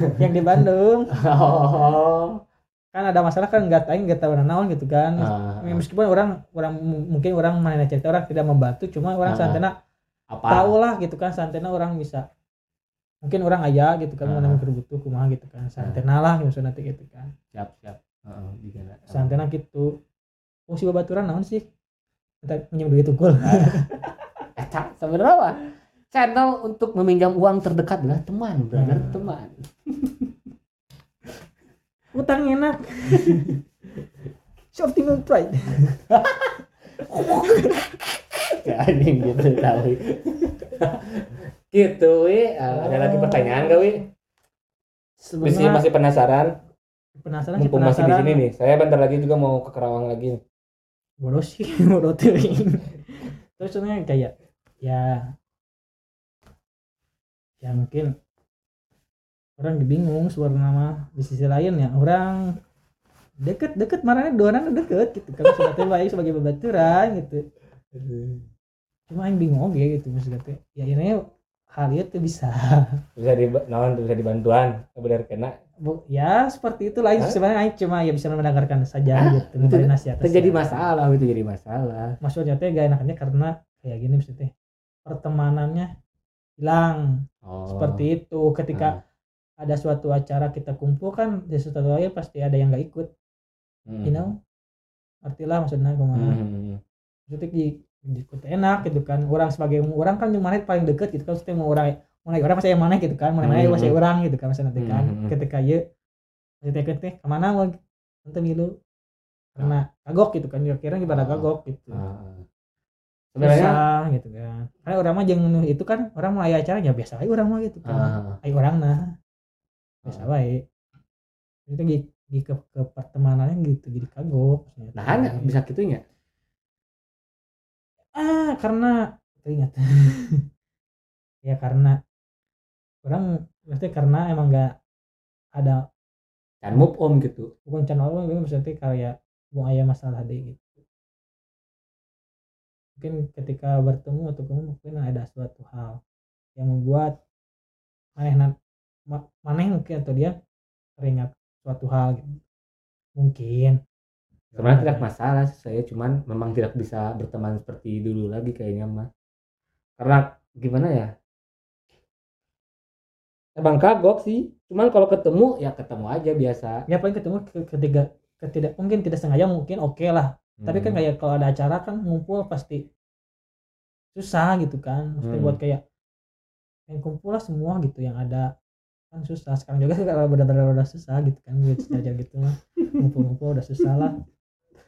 yang di Bandung. Oh. Kan ada masalah kan nggak tahu nggak tahu naon gitu kan. Ya, meskipun orang orang mungkin orang mana cerita orang tidak membantu cuma orang Ah. santena apa? tahu lah gitu kan santena orang bisa. Mungkin orang ayah gitu kan Ah. mana mikir butuh kumaha gitu kan santena lah maksudnya nanti gitu kan. Siap siap. Heeh, juga. santena gitu. Fungsi babaturan naon sih? Kita pinjam duit tukul Eta sebenarnya apa? Channel untuk meminjam uang terdekat adalah teman, brother, Hmm. teman. utang enak Optimum Pride Ya anjing gitu tahu. gitu, wi. Ah, ada lagi pertanyaan gak, wi? Masih sebenarnya masih penasaran? penasaran sih Mumpung masih di penasaran sini nih. Saya bentar lagi juga mau ke Kerawang lagi. bodoh sih bodoh tuh terus sebenarnya kayak ya ya mungkin. Orang bingung suara nama di sisi lain ya. Orang deket deket. Marahnya dua orang deket gitu. Kalau sudah baik sebagai babaturan gitu. Cuma yang bingung oke gitu maksudnya. Ya ini hal itu bisa. Bisa di naon bisa dibantuan, benar kena. Ya seperti itu lah. Hah? sebenarnya cuma ya bisa mendengarkan saja Hah? gitu memberi nasihat Terjadi masalah, itu jadi masalah. maksudnya teh gak enaknya karena kayak gini maksudnya. Pertemanannya hilang Oh. seperti itu ketika ada suatu acara kita kumpul kan di suatu acara pasti ada yang nggak ikut Hmm. you know artilah maksudnya kumaha Hmm. maksudnya di, ikut enak gitu kan orang sebagai orang kan yang mana paling deket gitu kan maksudnya mau orang mau orang masih yang mana gitu kan mana mana Hmm. masih orang gitu kan maksudnya nanti kan Hmm. ketika ya ikut teh ke mana mau nanti milu karena kagok gitu kan kira-kira gimana Ah. kagok gitu Ah. Sebenarnya susah gitu kan. Karena orang mah jangan itu kan orang mau aya acara ya biasa aja orang mah gitu kan. Ah, ayo orang nah. Biasa Ah. baik itu di, di ke, ke pertemanannya gitu jadi kagok. Nah hanya bisa gitunya. ah karena teringat. Ya karena orang maksudnya karena emang nggak ada Kan move on gitu. bukan channel orang ini maksudnya kayak mau ayah masalah deh gitu mungkin ketika bertemu atau ketemu mungkin ada suatu hal yang membuat maneh maneh mungkin atau dia teringat suatu hal gitu mungkin Sebenarnya tidak masalah saya cuman memang tidak bisa berteman seperti dulu lagi kayaknya mah. Karena gimana ya? Emang kagok sih. Cuman kalau ketemu ya ketemu aja biasa. ya paling ketemu ke- ketika ketidak mungkin tidak sengaja mungkin oke lah tapi kan Hmm. kayak kalau ada acara kan ngumpul pasti susah gitu kan. Mesti Hmm. buat kayak yang kumpul lah semua gitu yang ada kan susah. Sekarang juga kalau benar-benar udah susah gitu kan gitu aja gitu mah. Ngumpul-ngumpul udah susah lah.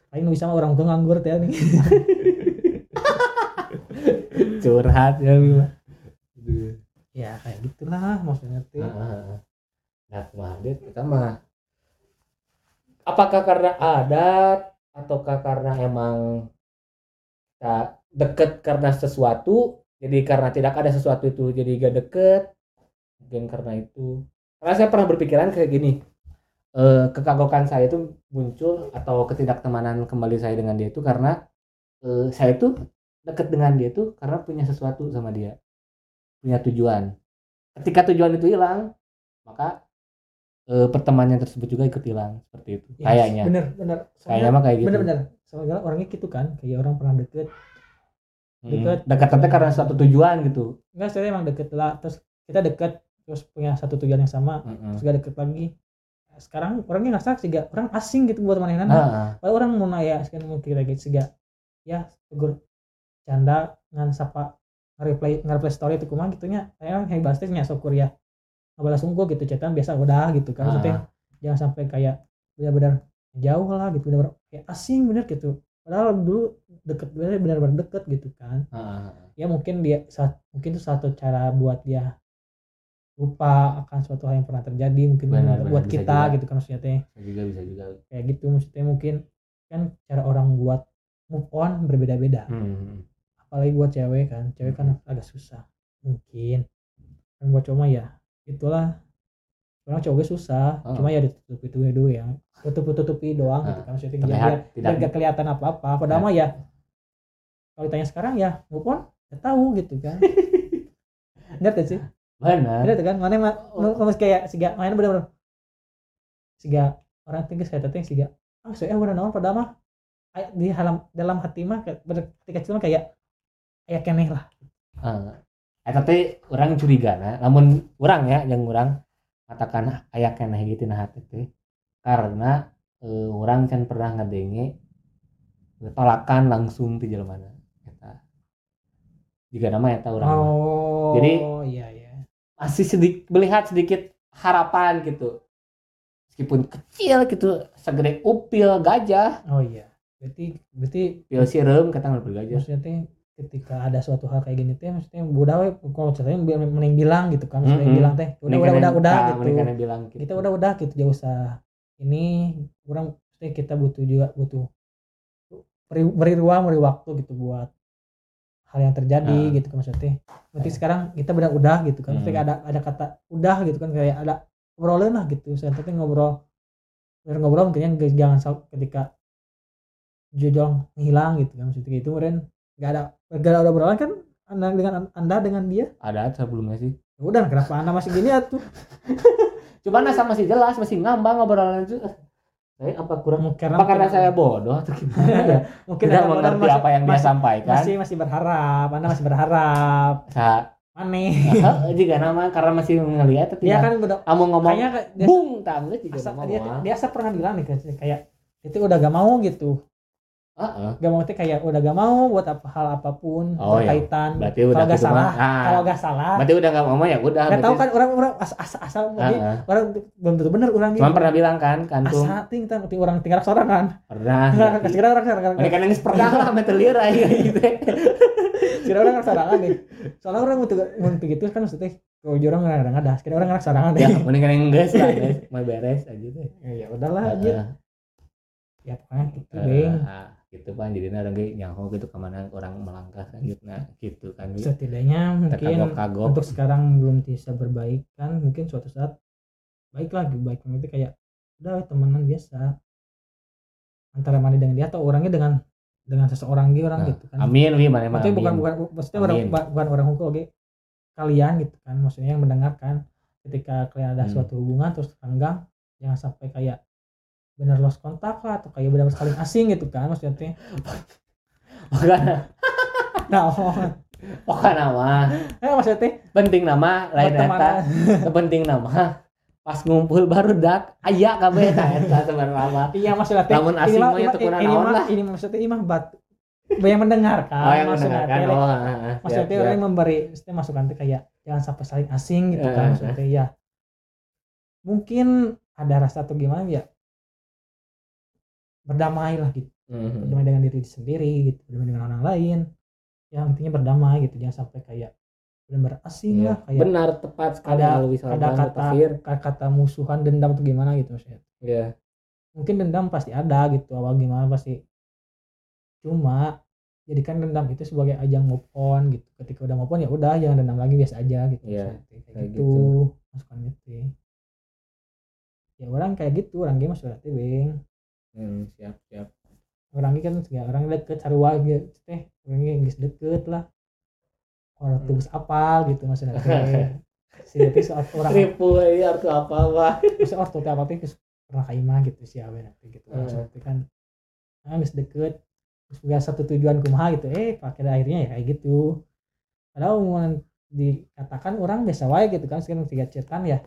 Paling bisa mah orang tua nganggur teh nih. Curhat ya mah. ya kayak gitulah maksudnya tuh Nah, nah kemarin kita mah apakah karena adat ataukah karena emang kita deket karena sesuatu jadi karena tidak ada sesuatu itu jadi gak deket? Mungkin karena itu. Karena saya pernah berpikiran kayak gini eh, kekagokan saya itu muncul atau ketidaktemenan kembali saya dengan dia itu karena eh, saya itu deket dengan dia itu karena punya sesuatu sama dia punya tujuan. Ketika tujuan itu hilang maka eh, pertemanan tersebut juga ikut hilang seperti itu. Yes, kayaknya. bener bener. Kayaknya mah kayak gitu. bener bener. Soalnya orangnya gitu kan kayak orang pernah deket. Hmm, deket. dekat-dekat karena suatu tujuan gitu. Enggak saya emang deket lah. Terus kita deket terus punya satu tujuan yang sama Mm-mm. terus gak deket lagi. Sekarang orangnya nggak sih orang asing gitu buat mana Ah, Padahal orang mau nanya sekarang mau kira gitu sega ya tegur canda ngan sapa nge-reply nge-reply story itu kumaha gitu nya saya kayak bahas nya syukur ya ngabalas sungguh gitu chatan biasa udah gitu kan. Maksudnya jangan sampai kayak benar-benar jauh lah gitu benar-benar kayak asing bener gitu. Padahal dulu deket bener benar-benar deket gitu kan. Ah, ah. ya mungkin dia saat mungkin itu satu cara buat dia lupa akan suatu hal yang pernah terjadi mungkin Benar, buat benar, bisa kita juga. gitu kan maksudnya. Teh juga bisa juga. Kayak gitu maksudnya mungkin kan cara orang buat move on berbeda-beda. Hmm. apalagi buat cewek kan cewek kan agak susah. Mungkin. Kan buat cowok ya itulah. Orang cowoknya susah. Oh. cuma ya ditutupi tutupi dulu ya. Tutup tutupi doang gitu Ah, kan maksudnya terlihat biar, gak kelihatan apa-apa. Padahal mah ya kalau ditanya sekarang ya move on gak tahu gitu kan. Ngerti sih? Benar. Ada tuh kan? Mana mah ngomong kayak siga main bener-bener. Siga orang tinggi saya teh siga. Ah saya bener naon pada mah di halam dalam hati mah bener hati kecil mah kayak kayak keneh lah. Eh, eta teh orang curiga nah. Namun orang ya yang orang katakan aya keneh gitu nah hati teh karena eh, orang kan pernah ngadenge tolakan langsung ti jelema eta jika nama eta orang mah. oh Jadi, iya iya. masih sedikit melihat sedikit harapan gitu. Meskipun kecil gitu segede upil gajah. Oh iya. Berarti berarti upil sireum kata upil gajah maksudnya ketika ada suatu hal kayak gini teh maksudnya udah we kalau ceritanya bi- mending bilang gitu kan maksudnya Mm-mm. bilang teh udah udah udah udah gitu bilang gitu. kita udah udah gitu jauh usah ini kurang maksudnya kita butuh juga butuh beri, beri ruang beri waktu gitu buat hal yang terjadi Nah. gitu kan maksudnya berarti sekarang kita benar udah gitu kan maksudnya Hmm. ada ada kata udah gitu kan kayak ada ngobrolin lah gitu saya tapi ngobrol biar ngobrol mungkin jangan ketika jujong hilang gitu kan maksudnya itu kemudian nggak ada nggak ada obrolan kan anda dengan anda dengan dia? Ada sebelumnya sih. Ya udah kenapa anda masih gini atuh? Cuman asa masih jelas masih ngambang obrolan itu. Saya apa kurang karena apa karena saya bodoh atau gimana ya? Mungkin tidak mengerti masih- apa yang dia masih- sampaikan. masih masih berharap anda masih berharap. Sa- aneh. Jika nama karena masih ngelihat tapi dia ya, kan udah kamu ngomong kayaknya kayak dia, bung tamu juga dia, dia asa pernah bilang nih kayak- kayak itu udah gak mau gitu Heeh. gak mau tuh kayak udah gak mau buat apa hal apa pun Oh, iya. berkaitan berarti udah kalau gak gitu salah. Nah, kalau gak salah. Berarti udah nggak ngomong ya udah nggak tahu kan orang orang asal asal, asal jadi Heeh. orang belum tentu bener orang cuman pernah bilang kan kantung. Asa ting ting ting orang tinggal seorang kan. Pernah. Kasih kira orang seorang Ini kan ini pernah lah metelir aja gitu. Kira orang seorang nih. Soalnya orang untuk untuk gitu kan maksudnya kalau orang nggak ada kira orang ngerasa seorang ya mendingan yang enggak lah guys. Mau beres aja deh. Ya udahlah aja Heeh. ya pokoknya gitu ah, gitu kan jadi orang kayak nyaho gitu ke mana orang melangkah selanjutnya gitu. Kan. Setidaknya mungkin kagok-kagok untuk sekarang belum bisa berbaik kan mungkin suatu saat baik lagi baik itu kayak udah temenan biasa. Antara mana dengan dia atau orangnya dengan dengan seseorang gitu orang Nah, gitu kan. amin wi mana mana bukan bukan maksudnya orang, Amin. bukan orang hukum oke kalian gitu kan. Maksudnya yang mendengarkan ketika kalian ada Hmm. suatu hubungan terus renggang jangan sampai kayak bener lost kontak lah atau kayak benar saling asing gitu kan maksudnya nah oh, pokoknya mah eh, maksudnya penting nama lain eta. Penting nama. Pas ngumpul baru dak aya kabeh eta eta sebenarnya iya maksudnya Lamun asing mah- ya ini- tekunan ini naon lah. ini maksudnya ini mah bat yang mendengarkan oh yang maksudnya mendengarkan oh maksudnya orang yang memberi maksudnya masukan teh kayak jangan sampai saling asing gitu Eh, kan eh, maksudnya ya mungkin ada rasa atau gimana ya berdamai lah gitu. Mhm. berdamai dengan diri sendiri gitu berdamai dengan orang lain. Yang intinya berdamai gitu jangan sampai kayak benar-benar asing Iya. lah kayak benar tepat sekali ada- ada kata Tafsir. kata musuhan dendam atau gimana gitu maksudnya. Iya. mungkin dendam pasti ada gitu awal gimana pasti. Cuma jadikan dendam itu sebagai ajang move on gitu. Ketika udah move on ya udah jangan dendam lagi biasa aja gitu Maksudnya, kayak kayak gitu masukan gitu. Ya orang kayak gitu orang gimana sudah beng Hmm, siap siap. Orang ini kan ya orang deket sarua gitu teh orangnya geus deket lah. Orang Hmm. tuh geus apal gitu maksudnya. Si tapi soal orang triple ini arti apa wah bisa ortu teh apa geus pernah kaimah gitu sih awe nanti gitu. Hmm. teh kan ah geus deket. Terus juga satu tujuan kumaha gitu. Eh pada akhirnya ya kayak gitu. Padahal mau dikatakan orang biasa wae gitu kan sekarang tiga chatan ya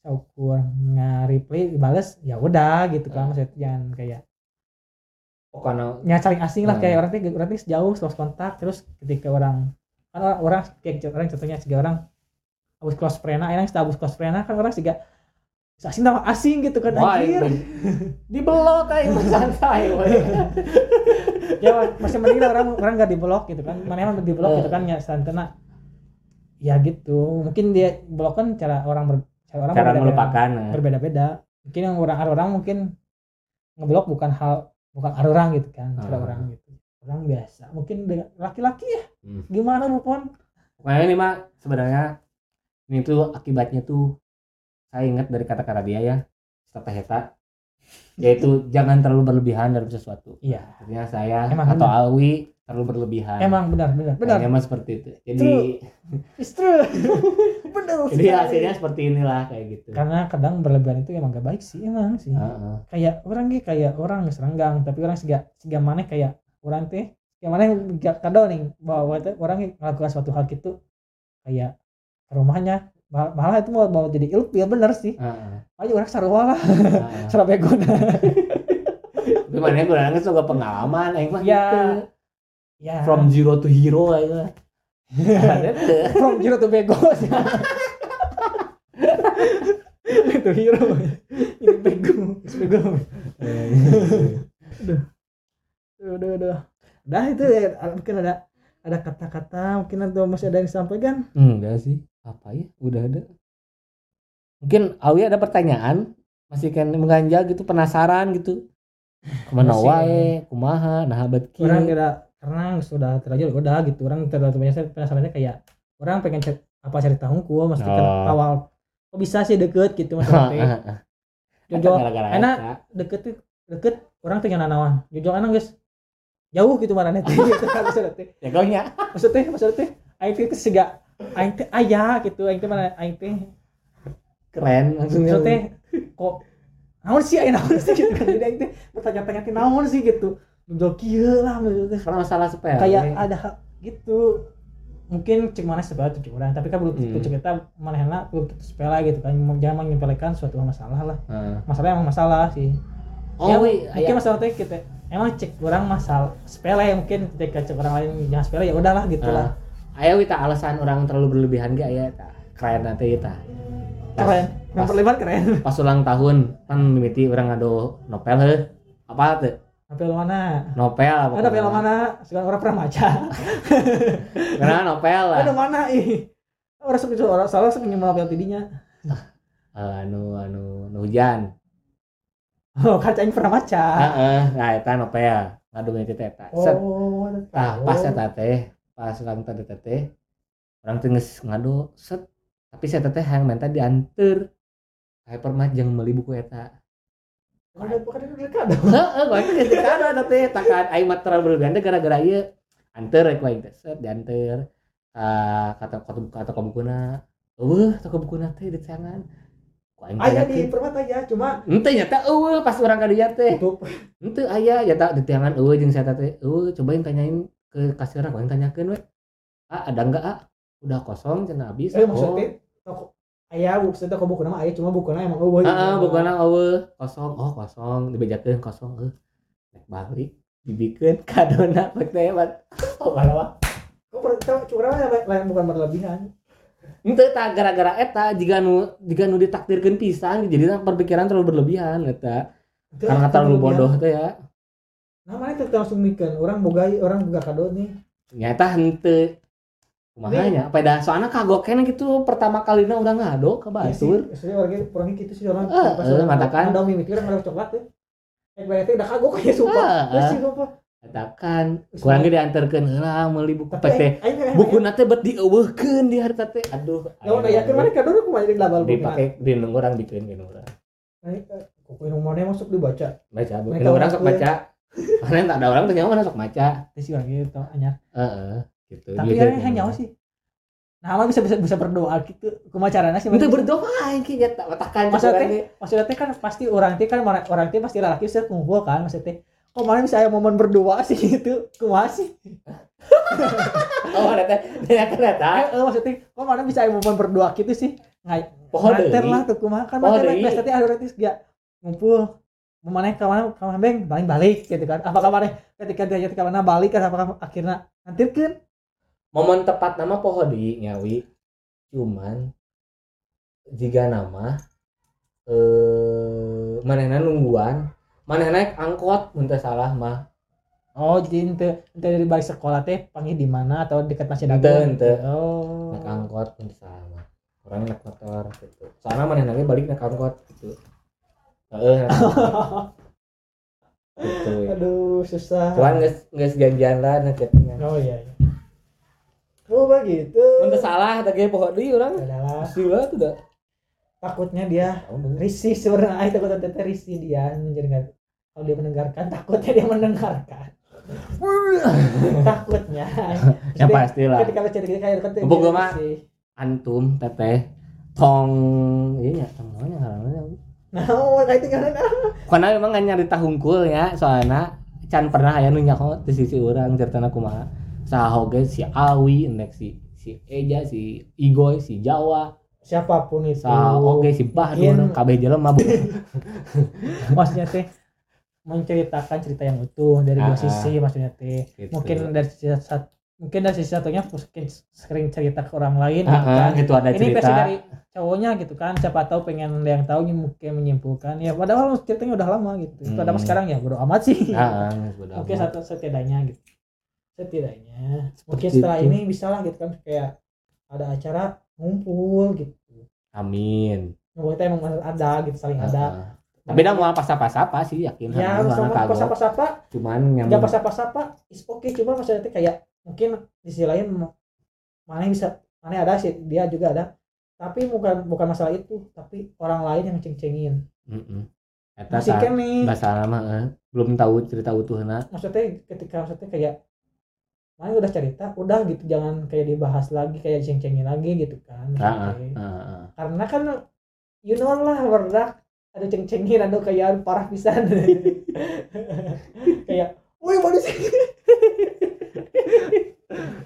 ukur nge-reply dibales ya udah gitu kan Hmm. maksudnya jangan kayak oh karena ya saling asing lah kayak orang teh orang teh sejauh lost kontak terus ketika orang kan orang, orang kayak orang contohnya tiga orang abus close friend yang sudah abus close friend kan orang juga asing tambah asing gitu kan wah anjir. di blok kayak santai ya masih mending orang orang nggak di blok gitu kan mana emang di blok gitu kan ya santana ya gitu mungkin dia blok kan cara orang ber, cara orang cara melupakan nah. berbeda-beda mungkin yang orang orang mungkin ngeblok bukan hal bukan orang gitu kan cara Ah. orang gitu orang biasa mungkin dengan laki-laki ya Hmm. gimana Bupon Pokoknya ini mah sebenarnya ini tuh akibatnya tuh saya ingat dari kata-kata dia ya kata heta yaitu jangan terlalu berlebihan dalam sesuatu iya artinya saya Emang atau benar. Alwi terlalu berlebihan emang benar benar benar Kayaknya mah seperti itu jadi It's true. benar jadi sekali. hasilnya seperti inilah kayak gitu karena kadang berlebihan itu emang gak baik sih emang sih Heeh. kayak orang gitu kayak orang geus renggang tapi orang siga siga maneh kayak orang teh yang mana gak kadang nih bahwa orang melakukan suatu hal gitu kayak rumahnya Mal- malah itu mau mau jadi ilfil bener sih Heeh. aja orang sarua lah Heeh. sarabegona gimana gue nangis juga pengalaman mah Ya. gitu. Ya. From zero to hero tuh. from zero to bego. Itu hero. Ini bego. Bego. Udah udah udah itu ya mungkin ada ada kata-kata mungkin nanti masih ada yang disampaikan. Enggak sih. Apa ya? Udah ada. Mungkin Awi ada pertanyaan? Masih kan mengganjal gitu penasaran gitu. Ke mana wae? Kumaha? Nah orang kira karena sudah terlanjur udah gitu. Orang terlalu banyak penasarannya kayak orang pengen cek apa cerita hungkul maksudnya kan Oh. awal kok bisa sih deket gitu maksudnya Jojo gara-gara enak. deket deket orang tinggal nanawan Jojo anak guys. Jauh gitu gitu kan maksudnya. Teh ya kaunya maksudnya maksudnya teh aing teh sega aing teh ayah gitu aing teh mana aing teh keren maksudnya. Maksudnya kok naon sih aing naon sih gitu kan. Jadi aing teh bertanya-tanya teh naon sih gitu Jojo kieu lah maksudnya karena masalah sepele. Kayak ada gitu. Mungkin cek mana sepele tuh orang. Tapi kan belum Hmm. mana enak belum sepele gitu kan. Jangan menyepelekan suatu masalah lah. Heeh. masalah emang masalah sih. Oh Ya, wi mungkin masalah teh kita emang cek orang masalah sepele mungkin ketika cek orang lain jangan sepele ya udahlah gitu lah. Ayo kita alasan orang terlalu berlebihan gak ya? Keren nanti kita. Keren. Yang perlebar keren. pas ulang tahun kan mimiti orang ngado novel heh apa tuh novel mana? Novel apa ada novel mana? Sekarang orang pernah baca. Karena novel lah. Ada mana? Ih. Orang suka orang salah nyemel novel tidinya. Eh, anu anu anu hujan. Oh kaca yang pernah baca. Heeh, nah eta novel ngadu mimiti teh eta. Set. Oh tah pas eta teh pas ulang tahun eta teh orang teh geus ngadu set. Tapi saya teh yang minta dianter hypermart jeung meuli buku eta gara-gara anter dianter ka kata kata bukuna eueuh toko bukuna teh di tangan ku aing Aya tanyakeun. di permata ya, cuma Ente nyata eueuh pas orang ka dieu teh. Ente aya nyata di tangan eueuh jeung saya teh. Eueuh cobain tanyain ke kasir aku yang tanyakeun we. Ah ada enggak ah? Udah kosong cenah habis. Eh maksudnya toko aya buku toko buku nama aya cuma buku nama emang eueuh. Heeh, bukana eueuh kosong. Oh kosong dibejakeun kosong eueuh. Nek balik dibikeun kadona pek teh hebat. Oh balawa. Kok curang lain bukan berlebihan. Ente tak gara-gara eta jika nu jika nu ditakdirkeun pisan jadi perpikiran terlalu berlebihan eta. Karena terlalu bodoh teh ya. Namanya tuh langsung mikir orang bogai orang juga kado nih. nyata hente kumahanya pada soalnya kagok kene gitu pertama kalinya udah ngado ke batur Maksudnya orang orang gitu sih orang Eh, eh, matakan. Ada mimik orang ada coklat tuh. Eh berarti udah kagok kayak sumpah. Ah, Terus ah. sih sumpah. katakan kurang diantarkan lah meuli buku aing- buku nate bet dieuweuhkeun di harta teh aduh aya kan mana kado nu kumaha jadi labal buku. dipakai di orang bikin di nunggu orang Kuku yang mana masuk dibaca. baca bu Mereka nunggu orang sok baca mana tak ada orang tanya mana sok baca Terus sih gitu anyar. heeh gitu. Tapi kan yang nyawa sih. Nah, mah bisa bisa bisa berdoa gitu. Kumaha carana sih? Itu berdoa aing ki nyata matakan Maksudnya maksudnya teh kan pasti orang teh kan orang orang teh pasti laki bisa kumpul kan maksudnya. Teh kok mana bisa ada momen berdoa sih gitu? Kumaha sih? Oh ada teh tanyakan eta eh, eh, maksudnya kok mana bisa ada momen berdoa gitu sih? Pohon manter deui. lah tuh kumaha kan? Pohon manter deui. biasa teh ada berarti ya ngumpul. Mau mana ke mana ke mana beng? Balik balik gitu kan. Apakah mana ketika dia ke mana balik kan apakah akhirnya nanti kan momen tepat nama pohodi nyawi cuman jika nama eh manehna nungguan? Maneh naik? Angkot mun teu salah mah. Oh jadi ente ente dari balik sekolah teh panggil di mana atau dekat masjid Ente, agung ente. oh. Naik angkot mun teu salah mah. Orang naik motor gitu. Soalnya maneh lagi balik naik angkot gitu. Heeh gitu aduh susah. Cuman geus geus janjian lah neketnya oh iya, iya. Oh begitu. Mun teu salah teh pohodi urang. Adalah. Sila tuh dah takutnya dia risih sebenarnya. Ah takut tete risih dia. Mendengar kalau dia mendengarkan takutnya dia mendengarkan. Takutnya. Ya pastilah. ketika lu cerita kayak kan gua mah. antum teteh tong iya nya tong namanya ngaranna nah oh kayak itu kan karena memang nyari tahungkul ya soalnya can pernah aya nu nyaho di sisi orang ceritana kumaha saha oge si Awi endek si si Eja si Igoy si Jawa siapa pun itu saha oge si Bahdun kabeh jelema bu maksudnya teh menceritakan cerita yang utuh dari dua Ah, ah. sisi maksudnya teh Gitu. mungkin dari sisi sat- mungkin dari sisi satunya mungkin sering cerita ke orang lain Ah, gitu kan. gitu ada ini cerita versi dari cowoknya gitu kan siapa tahu pengen ada yang tahu mungkin menyimpulkan ya padahal ceritanya udah lama gitu Hmm. padahal sekarang ya bodo amat sih ah, sudah mungkin amat. satu setidaknya gitu setidaknya mungkin Seperti setelah itu. ini bisa lah gitu kan kayak ada acara ngumpul gitu. Amin. Ngumpul itu emang ada gitu saling ada. Tapi dah mau pas-pas apa sih yakin ya Soalnya sama kagok. pas apa apa cuman yang nggak pas apa apa is oke cuma maksudnya kayak mungkin di sisi lain mana yang bisa mana ada sih dia juga ada. Tapi bukan bukan masalah itu tapi orang lain yang ceng-cengin. Mm-mm. Eta masih kan nih bahasa lama eh. belum tahu cerita utuhna maksudnya ketika maksudnya kayak mana udah cerita udah gitu jangan kayak dibahas lagi kayak ceng-cengin lagi gitu kan Ah, ah, ah, ah. karena kan you know lah berdak ada ceng-cengin ada kayak parah pisan. Kayak woi manusia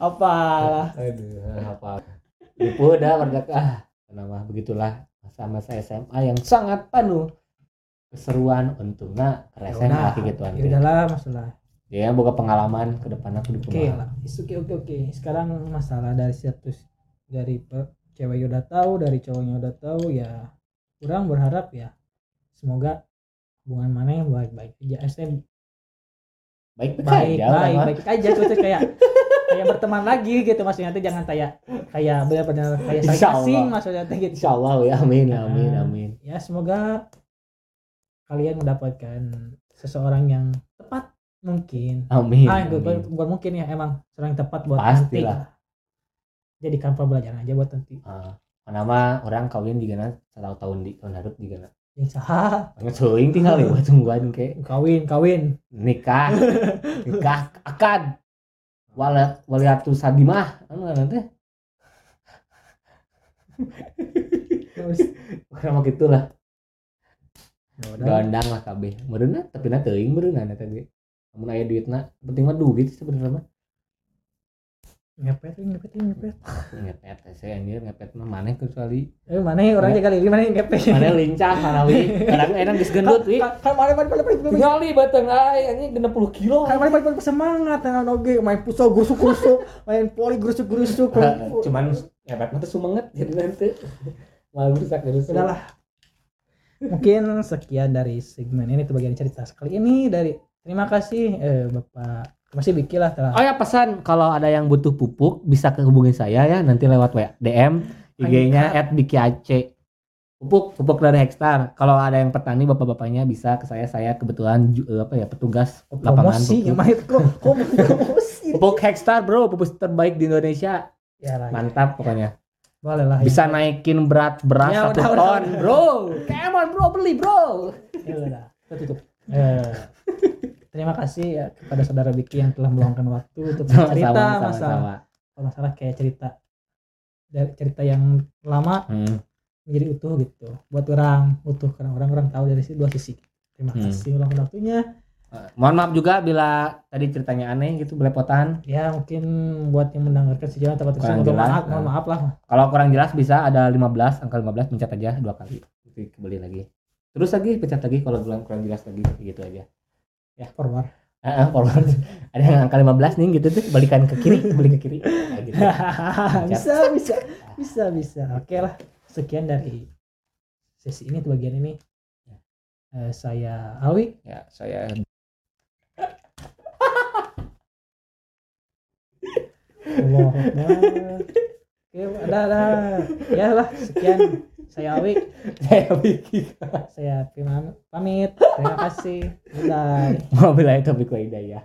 apalah. Aduh apa? Ibu dah berdak ah nama begitulah masa-masa SMA yang sangat penuh keseruan untungnya resen lagi gitu ya udahlah masalah ya boga pengalaman ke depan aku oke. oke oke oke. Sekarang masalah dari status dari cewek udah tahu dari cowoknya udah tahu ya kurang berharap ya. Semoga hubungan mana yang baik-baik aja. Eh, baik baik aja, baik mah. baik aja. Terus kayak kayak berteman lagi gitu. Maksudnya tuh jangan kayak kayak benar-benar kayak saling asing maksudnya tuh gitu. Insya Allah ya. Amin Nah. amin amin. ya semoga kalian mendapatkan seseorang yang tepat mungkin. Amin, ah gue amin. bukan mungkin ya emang yang tepat buat nanti Pastilah. jadikan pembelajaran aja buat nanti Ah, nama orang kawin juga na satu tahun di tahun harap juga na yang sah Nggak seuing tinggal ya buat tungguan kayak kawin kawin. Nikah. Nikah akad wala waliatu sadimah anu nanti terus? Karena gitu lah ya udah. Gandang lah kabeh. Mereuna tapi na teuing mereuna na tadi namun aya duitna penting mah duit sebenarnya mah. Ngepet ngepet ngepet. Ngepet saya anjir ngepet mah maneh kecuali eh mana ya orang jaga diri mana ngepet. maneh lincah manawi kadang enak geus gendut wi. Kan mana mana mana mana tinggali batang ay anjing 60 kilo. Kan mana mana semangat dengan oge main pusau gurusuk gurusuk main poli gurusuk gurusuk cuman ngepet mah teh sumenget jadi nanti. Malah rusak rusak udahlah mungkin sekian dari segmen ini tuh bagian cerita sekali ini dari terima kasih eh, bapak masih bikin lah telah Oh ya pesan kalau ada yang butuh pupuk bisa kehubungi saya ya nanti lewat WA DM IG-nya @bikiac. Pupuk pupuk dari Hexstar. Kalau ada yang petani bapak-bapaknya bisa ke saya saya kebetulan eh, apa ya petugas lapangan promosi pupuk. Pupuk Hexstar bro, pupuk terbaik di Indonesia. ya lah Mantap pokoknya. boleh lah Bisa naikin berat beras Ya, satu udah, ton udah. bro. Come on bro beli bro. ya udah tutup Eh, terima kasih ya kepada saudara Vicky yang telah meluangkan waktu untuk cerita Sama-sama, masalah sama-sama. masalah kayak cerita dari cerita yang lama Hmm. menjadi utuh gitu buat orang utuh karena orang-orang tahu dari dua sisi terima Hmm. kasih ulang waktunya Eh, Mohon maaf juga bila tadi ceritanya aneh gitu belepotan. ya mungkin buat yang mendengarkan sejauh tempat tersebut mohon maaf mohon maaf lah Kalau kurang jelas bisa ada 15, angka 15 pencet aja dua kali. Nanti kembali lagi. Terus lagi pencet lagi kalau kurang kurang jelas lagi gitu aja. Forward. Heeh, forward. ada yang angka 15 nih gitu tuh. Balikan ke kiri, balik ke kiri. Nah, gitu. bisa bisa bisa bisa. Oke lah sekian dari sesi ini tuh bagian ini. Eh, saya Awi Ya, saya Allah Akbar. oke ada ada. Ya lah sekian saya Awi saya Vicky. saya pamit pamit terima kasih bye Wabillahi taufiq wa hidayah.